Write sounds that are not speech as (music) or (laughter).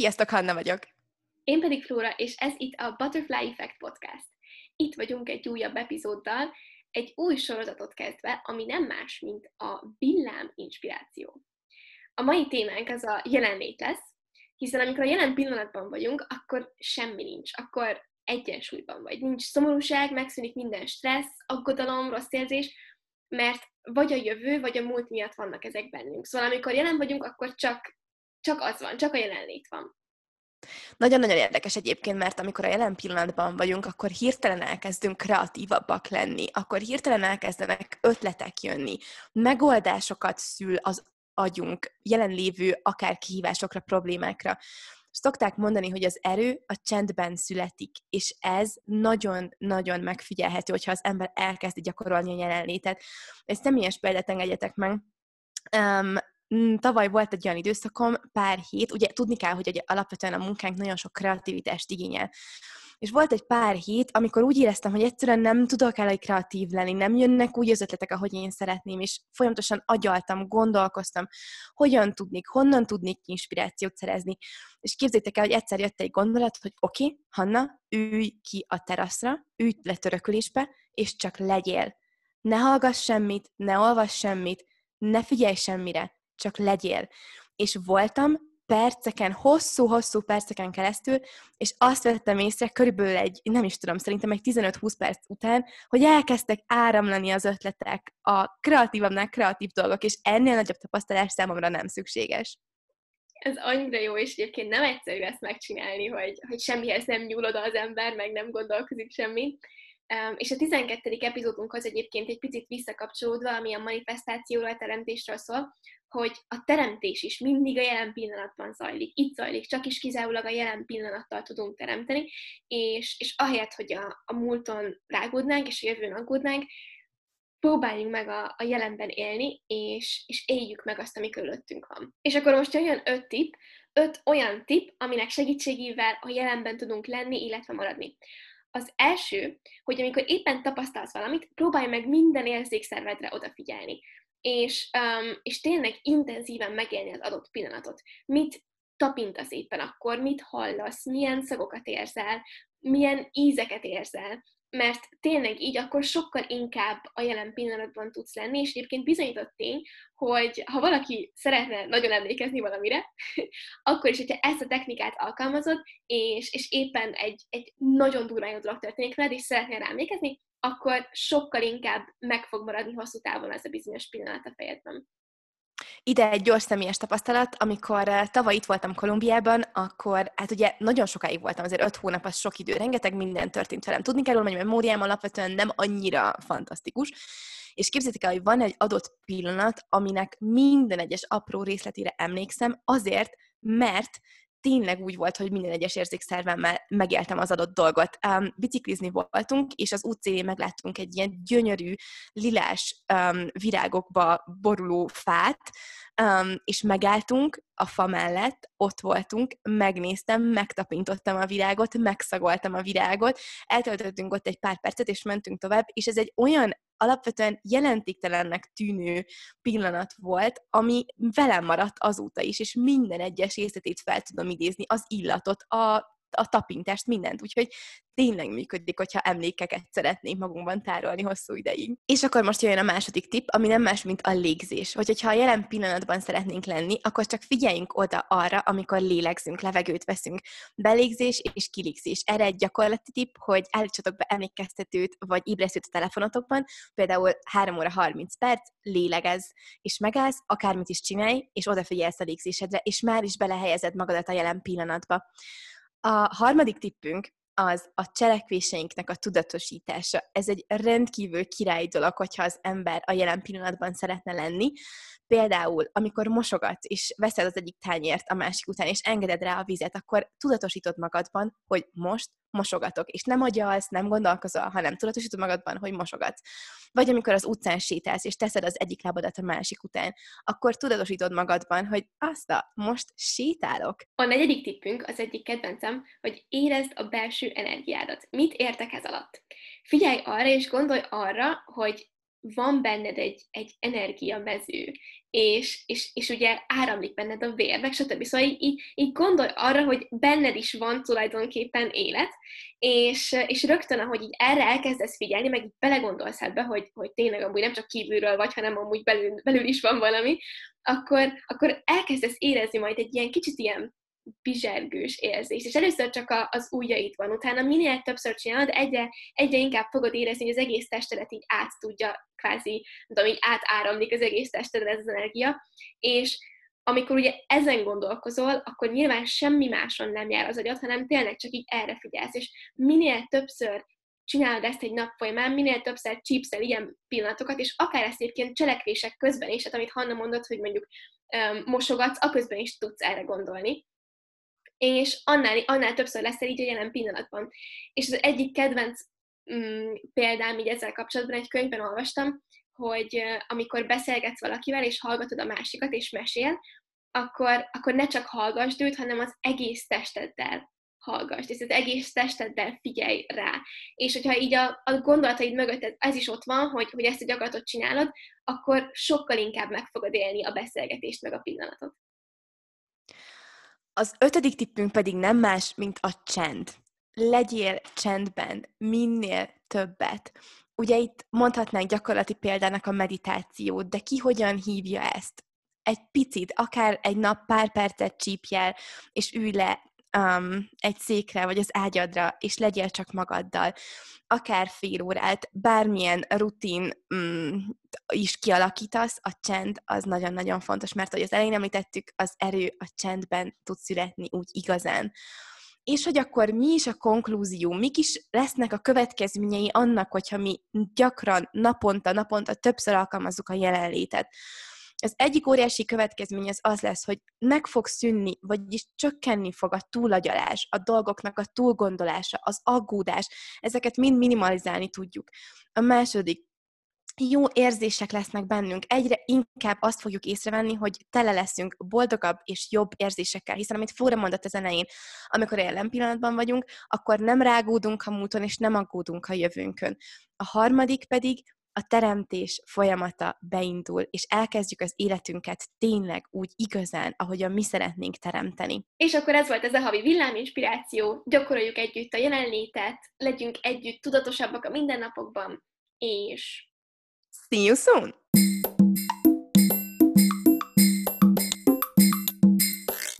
Sziasztok, Hanna vagyok! Én pedig Flóra, és ez itt a Butterfly Effect Podcast. Itt vagyunk egy újabb epizóddal, egy új sorozatot kezdve, ami nem más, mint a villám inspiráció. A mai témánk az a jelenlét lesz, hiszen amikor a jelen pillanatban vagyunk, akkor semmi nincs, akkor egyensúlyban vagy. Nincs szomorúság, megszűnik minden stressz, aggodalom, rossz érzés, mert vagy a jövő, vagy a múlt miatt vannak ezek bennünk. Szóval amikor jelen vagyunk, akkor csak csak az van, csak a jelenlét van. Nagyon-nagyon érdekes egyébként, mert amikor a jelen pillanatban vagyunk, akkor hirtelen elkezdünk kreatívabbak lenni, akkor hirtelen elkezdenek ötletek jönni, megoldásokat szül az agyunk jelenlévő akár kihívásokra, problémákra. Szokták mondani, hogy az erő a csendben születik, és ez nagyon-nagyon megfigyelhető, hogyha az ember elkezdi gyakorolni a jelenlétet. Egy személyes példát engedjetek meg. Um, tavaly volt egy olyan időszakom, pár hét, ugye tudni kell, hogy alapvetően a munkánk nagyon sok kreativitást igényel. És volt egy pár hét, amikor úgy éreztem, hogy egyszerűen nem tudok elég kreatív lenni, nem jönnek úgy az ötletek, ahogy én szeretném, és folyamatosan agyaltam, gondolkoztam, hogyan tudnék, honnan tudnék inspirációt szerezni. És képzétek el, hogy egyszer jött egy gondolat, hogy oké, okay, Hanna, ülj ki a teraszra, ülj le törökülésbe, és csak legyél. Ne hallgass semmit, ne olvass semmit, ne figyelj semmire, csak legyél. És voltam perceken, hosszú-hosszú perceken keresztül, és azt vettem észre körülbelül egy, nem is tudom, szerintem egy 15-20 perc után, hogy elkezdtek áramlani az ötletek, a kreatívabbnál kreatív dolgok, és ennél nagyobb tapasztalás számomra nem szükséges. Ez annyira jó, és egyébként nem egyszerű ezt megcsinálni, hogy, hogy semmihez nem nyúl oda az ember, meg nem gondolkozik semmit. Um, és a 12. epizódunkhoz egyébként egy picit visszakapcsolódva, ami a manifestációról, a teremtésről szól, hogy a teremtés is mindig a jelen pillanatban zajlik. Itt zajlik, csak is kizárólag a jelen pillanattal tudunk teremteni, és, és ahelyett, hogy a, a múlton rágódnánk, és a jövőn aggódnánk, próbáljunk meg a, a jelenben élni, és, és éljük meg azt, ami körülöttünk van. És akkor most jön öt tip, öt olyan tip, aminek segítségével a jelenben tudunk lenni, illetve maradni. Az első, hogy amikor éppen tapasztalsz valamit, próbálj meg minden érzékszervedre odafigyelni és, um, és tényleg intenzíven megélni az adott pillanatot. Mit tapintasz éppen akkor, mit hallasz, milyen szagokat érzel, milyen ízeket érzel, mert tényleg így akkor sokkal inkább a jelen pillanatban tudsz lenni, és egyébként bizonyított tény, hogy ha valaki szeretne nagyon emlékezni valamire, (laughs) akkor is, hogyha ezt a technikát alkalmazod, és, és éppen egy, egy nagyon durván dolog történik veled, és szeretnél rá emlékezni, akkor sokkal inkább meg fog maradni hosszú távon ez a bizonyos pillanat a fejedben. Ide egy gyors személyes tapasztalat, amikor eh, tavaly itt voltam Kolumbiában, akkor hát ugye nagyon sokáig voltam, azért öt hónap az sok idő, rengeteg minden történt velem. Tudni kell, hogy a memóriám alapvetően nem annyira fantasztikus, és képzeljétek el, hogy van egy adott pillanat, aminek minden egyes apró részletére emlékszem, azért, mert tényleg úgy volt, hogy minden egyes érzékszervemmel megéltem az adott dolgot. Um, biciklizni voltunk, és az utcén megláttunk egy ilyen gyönyörű, lilás um, virágokba boruló fát, um, és megálltunk a fa mellett, ott voltunk, megnéztem, megtapintottam a virágot, megszagoltam a virágot, eltöltöttünk ott egy pár percet, és mentünk tovább, és ez egy olyan alapvetően jelentéktelennek tűnő pillanat volt, ami velem maradt azóta is, és minden egyes részletét fel tudom idézni, az illatot, a a tapintást, mindent. Úgyhogy tényleg működik, hogyha emlékeket szeretnénk magunkban tárolni hosszú ideig. És akkor most jön a második tipp, ami nem más, mint a légzés. Hogy, hogyha a jelen pillanatban szeretnénk lenni, akkor csak figyeljünk oda arra, amikor lélegzünk, levegőt veszünk. Belégzés és kilégzés. Erre egy gyakorlati tipp, hogy állítsatok be emlékeztetőt vagy ébresztőt a telefonotokban, például 3 óra 30 perc, lélegez, és megállsz, akármit is csinálj, és odafigyelsz a légzésedre, és már is belehelyezed magadat a jelen pillanatba. A harmadik tippünk az a cselekvéseinknek a tudatosítása. Ez egy rendkívül király dolog, hogyha az ember a jelen pillanatban szeretne lenni. Például, amikor mosogatsz, és veszed az egyik tányért a másik után, és engeded rá a vizet, akkor tudatosítod magadban, hogy most mosogatok, és nem agyalsz, nem gondolkozol, hanem tudatosítod magadban, hogy mosogatsz. Vagy amikor az utcán sétálsz, és teszed az egyik lábadat a másik után, akkor tudatosítod magadban, hogy azt a, most sétálok. A negyedik tippünk, az egyik kedvencem, hogy érezd a belső energiádat. Mit értek ez alatt? Figyelj arra, és gondolj arra, hogy van benned egy, egy energiamező, és, és, és ugye áramlik benned a vér, meg stb. Szóval így, így, gondolj arra, hogy benned is van tulajdonképpen élet, és, és rögtön, ahogy így erre elkezdesz figyelni, meg így belegondolsz ebbe, hogy, hogy tényleg amúgy nem csak kívülről vagy, hanem amúgy belül, belül is van valami, akkor, akkor elkezdesz érezni majd egy ilyen kicsit ilyen bizsergős érzés. És először csak a, az ujjait van, utána minél többször csinálod, egyre, egyre inkább fogod érezni, hogy az egész testedet így át tudja, kvázi, tudom, így átáramlik az egész testedet ez az energia, és amikor ugye ezen gondolkozol, akkor nyilván semmi máson nem jár az agyad, hanem tényleg csak így erre figyelsz, és minél többször csinálod ezt egy nap folyamán, minél többször csípszel ilyen pillanatokat, és akár ezt egyébként cselekvések közben is, hát amit Hanna mondott, hogy mondjuk um, mosogatsz, aközben is tudsz erre gondolni, és annál, annál többször leszel így a jelen pillanatban. És az egyik kedvenc mm, példám így ezzel kapcsolatban egy könyvben olvastam, hogy amikor beszélgetsz valakivel, és hallgatod a másikat, és mesél, akkor, akkor ne csak hallgass őt, hanem az egész testeddel hallgass, és az egész testeddel figyelj rá. És hogyha így a, a gondolataid mögött ez, ez is ott van, hogy, hogy ezt a gyakorlatot csinálod, akkor sokkal inkább meg fogod élni a beszélgetést, meg a pillanatot. Az ötödik tippünk pedig nem más, mint a csend. Legyél csendben minél többet. Ugye itt mondhatnánk gyakorlati példának a meditációt, de ki hogyan hívja ezt? Egy picit, akár egy nap pár percet csípjel, és ülj le um, egy székre, vagy az ágyadra, és legyél csak magaddal. Akár fél órát, bármilyen rutin um, is kialakítasz, a csend az nagyon-nagyon fontos, mert ahogy az elején említettük, az erő a csendben tud születni úgy igazán. És hogy akkor mi is a konklúzió, mik is lesznek a következményei annak, hogyha mi gyakran, naponta, naponta többször alkalmazzuk a jelenlétet. Az egyik óriási következmény az az lesz, hogy meg fog szűnni, vagyis csökkenni fog a túlagyalás, a dolgoknak a túlgondolása, az aggódás. Ezeket mind minimalizálni tudjuk. A második, jó érzések lesznek bennünk. Egyre inkább azt fogjuk észrevenni, hogy tele leszünk boldogabb és jobb érzésekkel, hiszen amit Flóra mondott az elején, amikor a jelen pillanatban vagyunk, akkor nem rágódunk a múlton, és nem aggódunk a jövőnkön. A harmadik pedig, a teremtés folyamata beindul, és elkezdjük az életünket tényleg úgy igazán, ahogyan mi szeretnénk teremteni. És akkor ez volt ez a havi villáminspiráció, gyakoroljuk együtt a jelenlétet, legyünk együtt tudatosabbak a mindennapokban, és... See you soon!